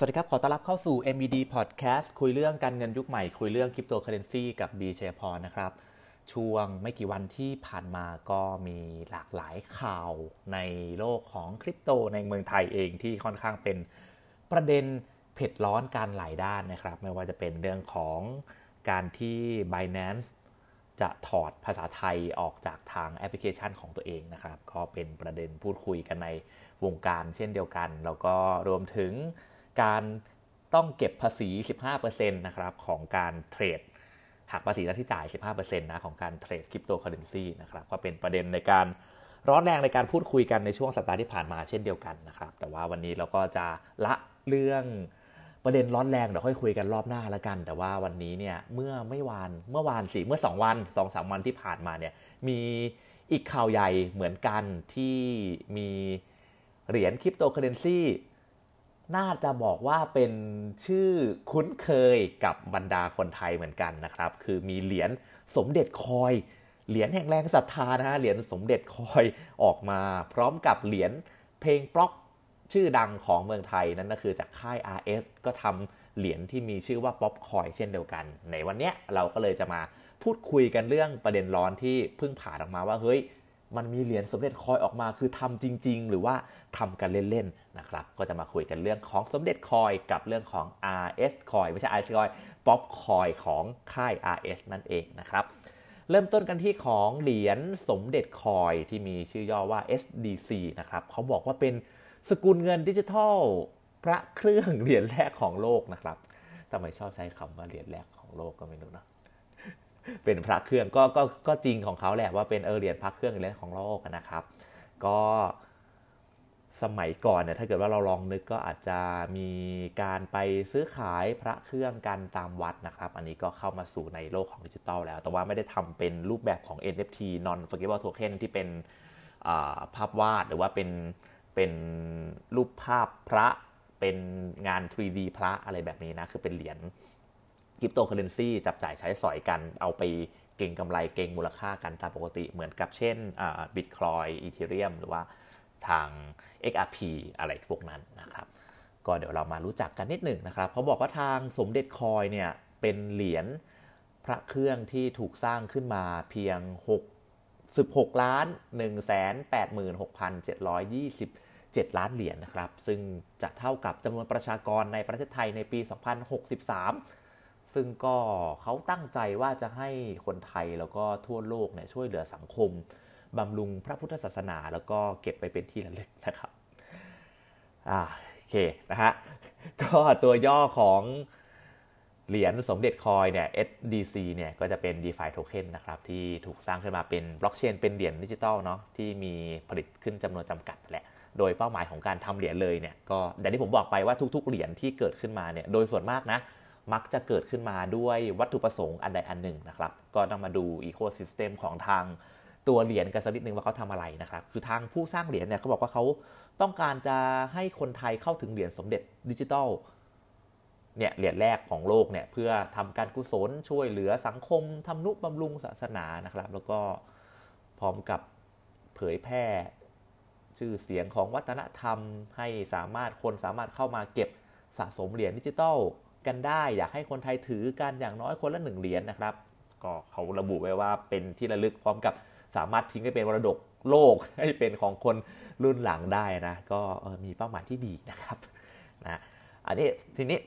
สวัสดีครับ ขอต้อนรับเข้าสู่ MED Podcast คุยเรื่องการเงินยุคใหม่ คุยเรื่องคริปโตเคอเรนซีกับบีเชพรนะครับ ช่วงไม่กี่วันที่ผ่านมาก็มีหลากหลายข่าวในโลกของคริปโตในเมืองไทยเองที่ค่อนข้างเป็นประเด็นเผ็ดร้อนกันหลายด้านนะครับ ไม่ว่าจะเป็นเรื่องของการที่ Binance จะถอดภาษาไทยออกจากทางแอปพลิเคชันของตัวเองนะครับ ก็เป็นประเด็นพูดคุยกันในวงการเช่นเดียวกัน แล้วก็รวมถึง การต้องเก็บภาษี 15%นะครับของการเทรดหักภาษีหน้าที่จ่าย 15%นะของการเทรดคริปโตเคอเรนซีนะครับก็เป็นประเด็นในการร้อนแรงในการพูดคุยกันในช่วงสัปดาห์ที่ผ่านมาเช่นเดียวกันนะครับ แต่ว่าวันนี้เราก็จะละเรื่องประเด็นร้อนแรงเดี๋ยวค่อยคุยกันรอบหน้าล้วกัน แต่ว่าวันนี้เนี่ยเมื่อไม่วานเมื่อวานสิเมื่อ 2 วัน2อสวันที่ผ่านมาเนี่ยมีอีกข่าวใหญ่เหมือนกันที่มีเหรียญคริปโตเคอเรนซี น่าจะบอกว่าเป็นชื่อคุ้นเคยกับบรรดาคนไทยเหมือนกันนะครับ คือมีเหรียญสมเด็จ coin เหรียญแห่งแรงศรัทธานะฮะเหรียญสมเด็จ coin ออกมา พร้อมกับเหรียญเพลงบล็อกชื่อดังของเมืองไทยนั่นก็คือจากค่าย RS ก็ทำเหรียญที่มีชื่อว่า Popcoin เช่นเดียวกัน ในวันนี้เราก็เลยจะมาพูดคุยกันเรื่องประเด็นร้อนที่เพิ่งผ่านออกมาว่าเฮ้ย มันมีเหรียญสมเด็จคอยออกมาคือทำจริง ๆ หรือว่าทำกันเล่นๆนะครับ ก็จะมาคุยกันเรื่องของสมเด็จคอยกับเรื่องของ RS คอยไม่ใช่ RS คอยป๊อปคอยของค่าย RS นั่นเองนะครับ เริ่มต้นกันที่ของเหรียญสมเด็จคอยที่มีชื่อย่อว่า SDC นะครับเขาบอกว่าเป็นสกุลเงินดิจิทัลพระเครื่องเหรียญแรกของโลกนะครับทำไมชอบใช้คำว่าเหรียญแรกของโลกก็ไม่รู้เนาะ เป็นพระเครื่องก็ก็ก็จริงของเขาแหละว่าเป็นเออเหรียญพระเครื่องเหรียญของโลกนะครับ ก็สมัยก่อนเนี่ยถ้าเกิดว่าเราลองนึกก็อาจจะมีการไปซื้อขายพระเครื่องกันตามวัดนะครับ อันนี้ก็เข้ามาสู่ในโลกของดิจิตอลแล้ว แต่ว่าไม่ได้ทำเป็นรูปแบบของ NFT non fungible token ที่เป็นภาพวาดหรือว่าเป็นเป็นรูปภาพพระเป็นงาน 3D พระอะไรแบบนี้นะ คือเป็นเหรียญ คริปโตเคอเรนซีจับจ่ายใช้สอยกันเอาไปเก่งกำไรเก่งมูลค่ากันตามปกติเหมือนกับเช่นบิตคอยอีเทเรียมหรือว่าทาง XRP อะไรพวกนั้นนะครับ ก็เดี๋ยวเรามารู้จักกันนิดหนึ่งนะครับเขาบอกว่าทางสมเด็จคอยเนี่ยเป็นเหรียญพระเครื่องที่ถูกสร้างขึ้นมาเพียง 6 16ล้าน1 8 6 7 2 7 ล้านเหรียญนนะครับ ซึ่งจะเท่ากับจำนวนประชากรในประเทศไทยในปี 2063 ซึ่งก็เขาตั้งใจว่าจะให้คนไทยแล้วก็ทั่วโลกเนี่ยช่วยเหลือสังคมบำรุงพระพุทธศาสนา แล้วก็เก็บไปเป็นที่ระลึกนะครับอ่าโอเคนะฮะก็ตัวย่อของเหรียญสมเด็จคอยเนี่ย SDC เนี่ยก็จะเป็น DeFi Token นะครับที่ถูกสร้างขึ้นมาเป็นบล็อกเชนเป็นเหรียญดิจิตอลเนาะที่มีผลิตขึ้นจำนวนจำกัดแหละ โดยเป้าหมายของการทำเหรียญเลยเนี่ยก็อย่างที่ผมบอกไปว่าทุกๆ เหรียญที่เกิดขึ้นมาเนี่ยโดยส่วนมากนะ มักจะเกิดขึ้นมาด้วยวัตถุประสงค์อันใดอันหนึ่งนะครับ ก็ต้องมาดูอีโคซิสเต็มของทางตัวเหรียญกันสักนิดนึงว่าเขาทำอะไรนะครับ คือทางผู้สร้างเหรียญเนี่ยเขาบอกว่าเขาต้องการจะให้คนไทยเข้าถึงเหรียญสมเด็จดิจิทัลเนี่ยเหรียญแรกของโลกเนี่ยเพื่อทำการกุศลช่วยเหลือสังคมทำนุบำรุงศาสนานะครับ แล้วก็พร้อมกับเผยแพร่ชื่อเสียงของวัฒนธรรมให้สามารถคนสามารถเข้ามาเก็บสะสมเหรียญดิจิทัล กันได้ อยากให้คนไทยถือกันอย่างน้อยคนละหนึ่งเหรียญนะครับ ก็เขาระบุไว้ว่าเป็นที่ระลึกพร้อมกับสามารถทิ้งให้เป็นมรดกโลกให้เป็นของคนรุ่นหลังได้นะ ก็มีเป้าหมายที่ดีนะครับนะอันนี้ทีนี้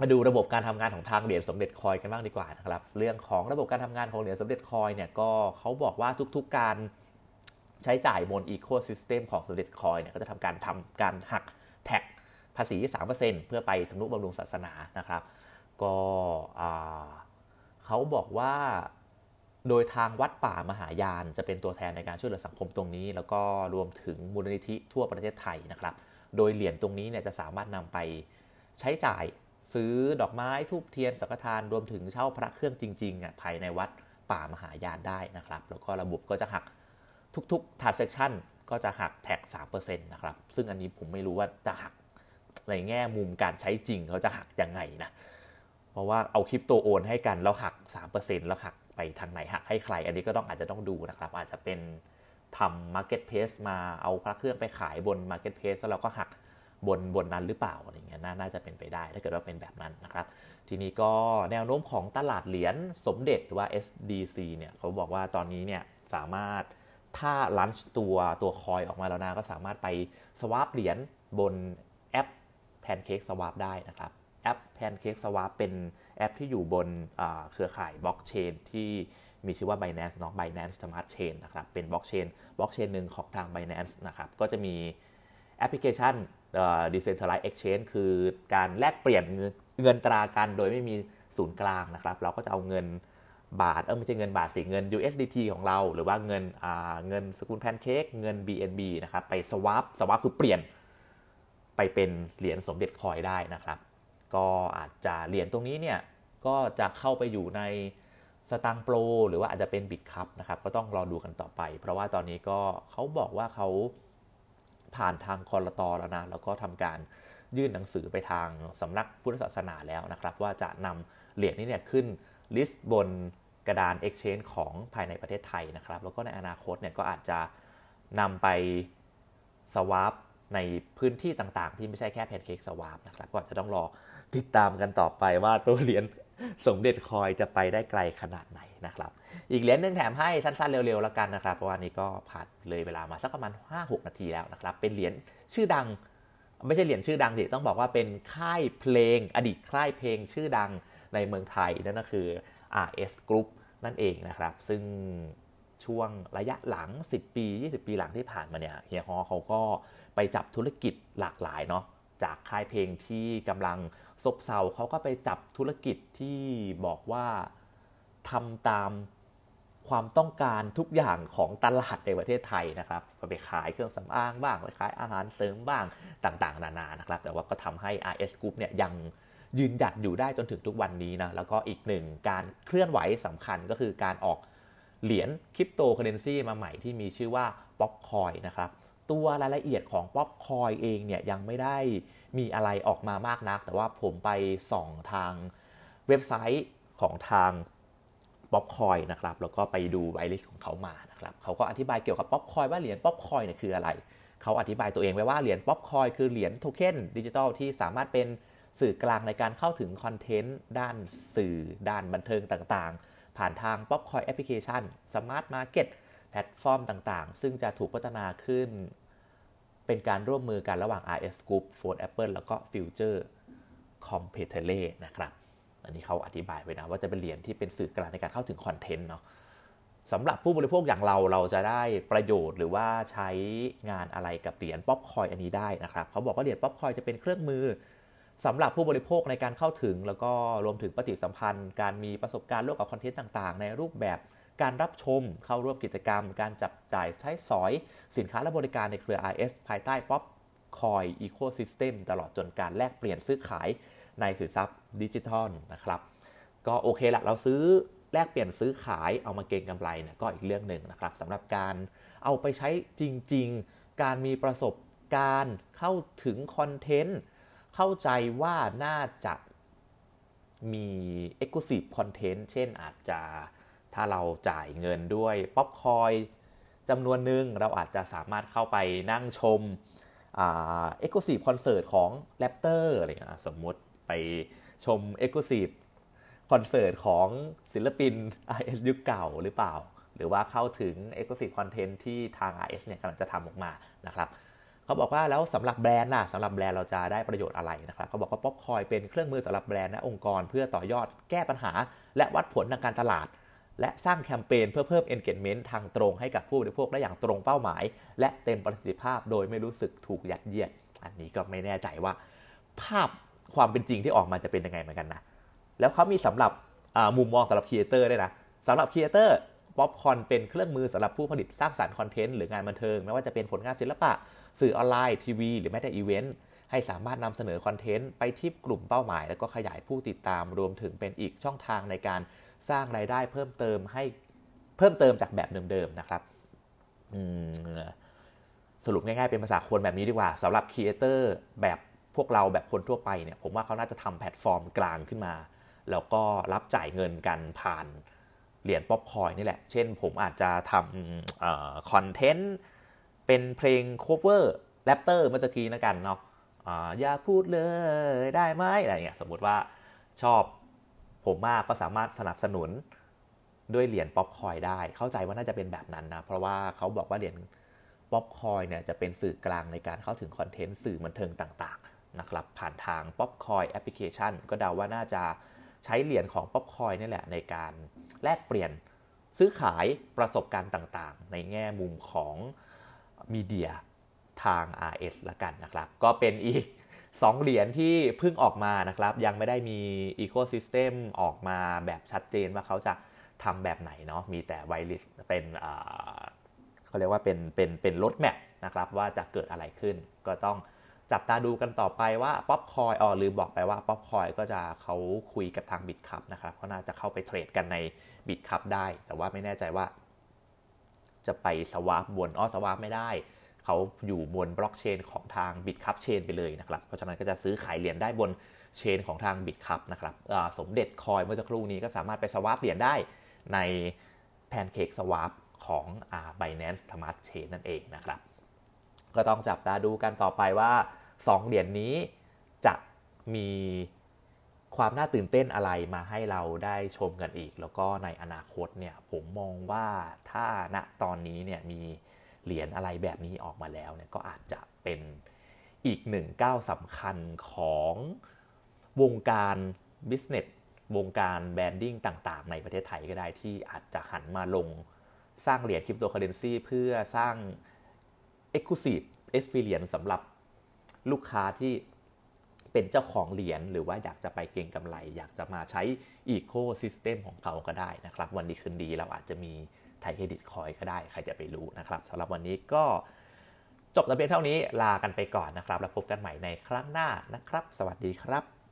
มาดูระบบการทำงานของทางเหรียญสมเด็จคอยกันบ้างดีกว่านะครับ เรื่องของระบบการทำงานของเหรียญสมเด็จคอยเนี่ยก็เขาบอกว่าทุกๆการใช้จ่ายบนอีโคซิสเต็มของสมเด็จคอยเนี่ยก็จะทำการทำการหัก ภาษี 3%เพื่อไปทำนุบำรุงศาสนานะครับ ก็เขาบอกว่าโดยทางวัดป่ามหายานจะเป็นตัวแทนในการช่วยเหลือสังคมตรงนี้ แล้วก็รวมถึงมูลนิธิทั่วประเทศไทยนะครับ โดยเหรียญตรงนี้เนี่ยจะสามารถนำไปใช้จ่ายซื้อดอกไม้ทูบเทียนสังฆทานรวมถึงเช่าพระเครื่องจริงๆอะภายในวัดป่ามหายานได้นะครับ แล้วก็ระบบก็จะหักทุกๆ transaction ก็จะหักแท็ก3%นะครับ ซึ่งอันนี้ผมไม่รู้ว่าจะหัก ในแง่มุมการใช้จริงเขาจะหักยังไงนะ เพราะว่าเอาคริปโตโอนให้กันแล้วหัก 3%แล้วหักไปทางไหนหักให้ใคร อันนี้ก็ต้องอาจจะต้องดูนะครับ อาจจะเป็นทำ Market Place มาเอาพระเครื่องไปขายบน Market Place แล้วเราก็หักบนบนนั้นหรือเปล่าอะไรเงี้ยน่าจะเป็นไปได้ ถ้าเกิดว่าเป็นแบบนั้นนะครับ ทีนี้ก็แนวโน้มของตลาดเหรียญสมเด็จหรือว่า SDC เนี่ยเขาบอกว่าตอนนี้เนี่ยสามารถถ้าลันช์ตัวตัวคอยออกมาแล้วนะก็สามารถไปสวาปเหรียญบนแอป Pancake Swap ได้นะครับแอป Pancake Swap เป็นแอปที่อยู่บนเครือข่ายบล็อกเชนที่มีชื่อว่า Binance เนาะ Binance Smart Chain นะครับเป็นบล็อกเชนบล็อกเชนหนึ่งของทาง Binance นะครับก็จะมีแอปพลิเคชัน Decentralized Exchange คือการแลกเปลี่ยนเงินตรากันโดยไม่มีศูนย์กลางนะครับ เราก็จะเอาเงินบาท เออไม่ใช่เงินบาทสิเงิน USDT ของเรา หรือว่าเงินเงินสกุลแพนเค้กเงิน BNB นะครับ ไปสวาปสวาปคือเปลี่ยน ไปเป็นเหรียญสมเด็จคอยได้นะครับ ก็อาจจะเหรียญตรงนี้เนี่ยก็จะเข้าไปอยู่ในสตังโปรหรือว่าอาจจะเป็นบิตคัพนะครับก็ต้องรอดูกันต่อไป เพราะว่าตอนนี้ก็เขาบอกว่าเขาผ่านทางคอรตอแล้วนะแล้วก็ทำการยื่นหนังสือไปทางสำนักพุทธศาสนาแล้วนะครับ ว่าจะนำเหรียญนี้เนี่ยขึ้นลิสต์บนกระดาน Exchange ของภายในประเทศไทยนะครับ แล้วก็ในอนาคตเนี่ยก็อาจจะนำไปสวาป ในพื้นที่ต่างๆ ที่ไม่ใช่แค่แพนเค้กสวาปนะครับ ก็จะต้องรอติดตามกันต่อไปว่าตัวเหรียญสมเด็จคอยจะไปได้ไกลขนาดไหนนะครับ อีกเหรียญหนึ่งแถมให้สั้นๆเร็วๆแล้วกันนะครับ เพราะว่านี้ก็ผ่านเลยเวลามาสักประมาณ 5-6 นาทีแล้วนะครับ เป็นเหรียญชื่อดัง ไม่ใช่เหรียญชื่อดังดิต้องบอกว่าเป็นค่ายเพลง อดีตค่ายเพลงชื่อดังในเมืองไทยนั่นก็คือ RS Group นั่นเองนะครับ ซึ่งช่วงระยะหลัง 10 ปี 20 ปีหลังที่ผ่านมาเนี่ยเฮียฮอเขาก็ ไปจับธุรกิจหลากหลายเนาะจากค่ายเพลงที่กำลังซบเซาเขาก็ไปจับธุรกิจที่บอกว่าทำตามความต้องการทุกอย่างของตลาดในประเทศไทยนะครับไปขายเครื่องสำอางบ้างไปขายอาหารเสริมบ้างต่างๆ นานานะครับ แต่ว่าก็ทำให้ RS Group เนี่ยยังยืนหยัดอยู่ได้จนถึงทุกวันนี้นะแล้วก็อีกหนึ่งการเคลื่อนไหวสำคัญก็คือการออกเหรียญคริปโตเคอเรนซีมาใหม่ที่มีชื่อว่า Popcoin นะครับ ตัวรายละเอียดของ Popcoin เองเนี่ยยังไม่ได้มีอะไรออกมามากนัก แต่ว่าผมไปส่องทางเว็บไซต์ของทาง Popcoin นะครับแล้วก็ไปดู whitelist ของเขามานะครับเขาก็อธิบายเกี่ยวกับ Popcoin ว่าเหรียญ Popcoin เนี่ยคืออะไร เขาอธิบายตัวเองไว้ว่าเหรียญ Popcoin คือเหรียญโทเค็นดิจิตอลที่สามารถเป็นสื่อกลางในการเข้าถึงคอนเทนต์ด้านสื่อด้านบันเทิงต่างๆ ผ่านทาง Popcoin แอปพลิเคชัน smart market แพลตฟอร์มต่างๆ ซึ่งจะถูกพัฒนาขึ้น เป็นการร่วมมือกันระหว่าง RS Group, Fourth Apple แล้วก็ Future c o m p e t e r นะครับ อันนี้เขาอธิบายไว้นะ ว่าจะเป็นเหรียญที่เป็นสื่อกลางในการเข้าถึงคอนเทนต์เนาะสำหรับผู้บริโภคอย่างเราเราจะได้ประโยชน์หรือว่าใช้งานอะไรกับเหรียญ Popcoin อันนี้ได้นะครับเขาบอกว่าเหรียญ Popcoin จะเป็นเครื่องมือสำหรับผู้บริโภคในการเข้าถึง แล้วก็รวมถึงปฏิสัมพันธ์ การมีประสบการณ์ร่วมกับคอนเทนต์ต่างๆ ในรูปแบบ การรับชมเข้าร่วมกิจกรรม การจับจ่ายใช้สอยสินค้าและบริการในเครือ RS ภายใต้ Popcoin ecosystem ตลอดจนการแลกเปลี่ยนซื้อขายในสินทรัพย์ดิจิทัลนะครับ ก็โอเคละเราซื้อแลกเปลี่ยนซื้อขายเอามาเก็งกำไรเนี่ยก็อีกเรื่องหนึ่งนะครับสำหรับการเอาไปใช้จริง ๆ การมีประสบการณ์เข้าถึงคอนเทนต์เข้าใจว่าน่าจะมี Exclusive Content เช่นอาจจะ ถ้าเราจ่ายเงินด้วย Popcoin จำนวนหนึ่งเราอาจจะสามารถเข้าไปนั่งชม exclusive คอนเสิร์ตของRaptor อะไรเงี้ยสมมติไปชม exclusive คอนเสิร์ตของศิลปิน RS ยุคเก่าหรือเปล่า หรือว่าเข้าถึง Exclusive Content ที่ทาง RS เนี่ยกำลังจะทำออกมานะครับเขาบอกว่าแล้วสำหรับแบรนด์ล่ะสำหรับแบรนด์เราจะได้ประโยชน์อะไรนะครับเขาบอกว่า Popcoin เป็นเครื่องมือสำหรับแบรนด์และองค์กร เพื่อต่อยอดแก้ปัญหา และวัดผลทางการตลาด และสร้างแคมเปญเพื่อเพิ่ม engagement ทางตรงให้กับผู้บริโภคได้อย่างตรงเป้าหมาย และเต็มประสิทธิภาพโดยไม่รู้สึกถูกยัดเยียด อันนี้ก็ไม่แน่ใจว่า ภาพความเป็นจริงที่ออกมาจะเป็นยังไงเหมือนกันนะ แล้วเขามีสำหรับมุมมองสำหรับ creator ด้วยนะสำหรับ creator Popcoin เป็นเครื่องมือสำหรับผู้ผลิตสร้างสรรค์คอนเทนต์หรืองานบันเทิง ไม่ว่าจะเป็นผลงานศิลปะ สื่อออนไลน์ทีวี หรือแม้แต่อีเวนต์ให้สามารถนำเสนอคอนเทนต์ไปที่กลุ่มเป้าหมาย แล้วก็ขยายผู้ติดตามรวมถึงเป็นอีกช่องทางในการ สร้างรายได้เพิ่มเติมให้เพิ่มเติมจากแบบเดิมๆนะครับสรุปง่ายๆเป็นภาษาคนแบบนี้ดีกว่าสำหรับ creator แบบพวกเราแบบคนทั่วไปเนี่ยผมว่าเขาน่าจะทำแพลตฟอร์มกลางขึ้นมา แล้วก็รับจ่ายเงินกันผ่านเหรียญ Popcoin นี่แหละ เช่นผมอาจจะทำคอนเทนต์เป็นเพลง cover Raptor เมื่อกี้นะกันเนาะอย่าพูดเลยได้ไหมอะไรเงี้ยสมมติว่าชอบ ผมมากก็สามารถสนับสนุนด้วยเหรียญ Popcoin ได้ เข้าใจว่าน่าจะเป็นแบบนั้นนะ เพราะว่าเขาบอกว่าเหรียญ Popcoin เนี่ยจะเป็นสื่อกลางในการเข้าถึงคอนเทนต์สื่อบันเทิงต่างๆนะครับผ่านทาง Popcoin แอปพลิเคชัน ก็เดาว่าน่าจะใช้เหรียญของ Popcoin นี่แหละในการแลกเปลี่ยนซื้อขายประสบการณ์ต่างๆ ในแง่มุมของ media ทาง RS ละกันนะครับ ก็เป็นอีก 2 เหรียญที่เพิ่งออกมานะครับ ยังไม่ได้มี ecosystem ออกมาแบบชัดเจนว่าเขาจะทำแบบไหนเนาะมีแต่ whitelist เป็นเขาเรียกว่าเป็นเป็นเป็น roadmap นะครับว่าจะเกิดอะไรขึ้น ก็ต้องจับตาดูกันต่อไปว่า Popcoin อ๋อลืมบอกไปว่า Popcoin ก็จะเขาคุยกับทาง Bitkub นะครับเขาน่าจะเข้าไปเทรดกันใน Bitkub ได้ แต่ว่าไม่แน่ใจว่าจะไป swap บนอ้อ swap ไม่ได้ เขาอยู่บนบล็อกเชนของทาง Bitkub Chain ไปเลยนะครับ เพราะฉะนั้นก็จะซื้อขายเหรียญได้บน chain ของทาง Bitkub นะครับสมเด็จ Coin เมื่อสักครู่นี้ก็สามารถไป swap เหรียญได้ใน PancakeSwap ของอ่า Binance Smart Chain นั่นเองนะครับ ก็ต้องจับตาดูกันต่อไปว่า 2 เหรียญนี้จะมีความน่าตื่นเต้นอะไรมาให้เราได้ชมกันอีก แล้วก็ในอนาคตเนี่ยผมมองว่าถ้าณตอนนี้เนี่ยมี เหรียญอะไรแบบนี้ออกมาแล้วเนี่ยก็อาจจะเป็นอีกหนึ่งก้าวสำคัญของวงการ business วงการ branding ต่าง ๆ ในประเทศไทยก็ได้ที่อาจจะหันมาลงสร้างเหรียญคริปโตเคอเรนซีเพื่อสร้าง Exclusive Experience สำหรับลูกค้าที่เป็นเจ้าของเหรียญหรือว่าอยากจะไปเก็งกำไร อยากจะมาใช้อีโคซิสเต็มของเขาก็ได้นะครับ วันดีคืนดีเราอาจจะมี ไทยเครดิตคอยก็ได้ใครจะไปรู้นะครับสำหรับวันนี้ก็จบระเบียงเท่านี้ลากันไปก่อนนะครับ แล้วพบกันใหม่ในครั้งหน้านะครับ สวัสดีครับ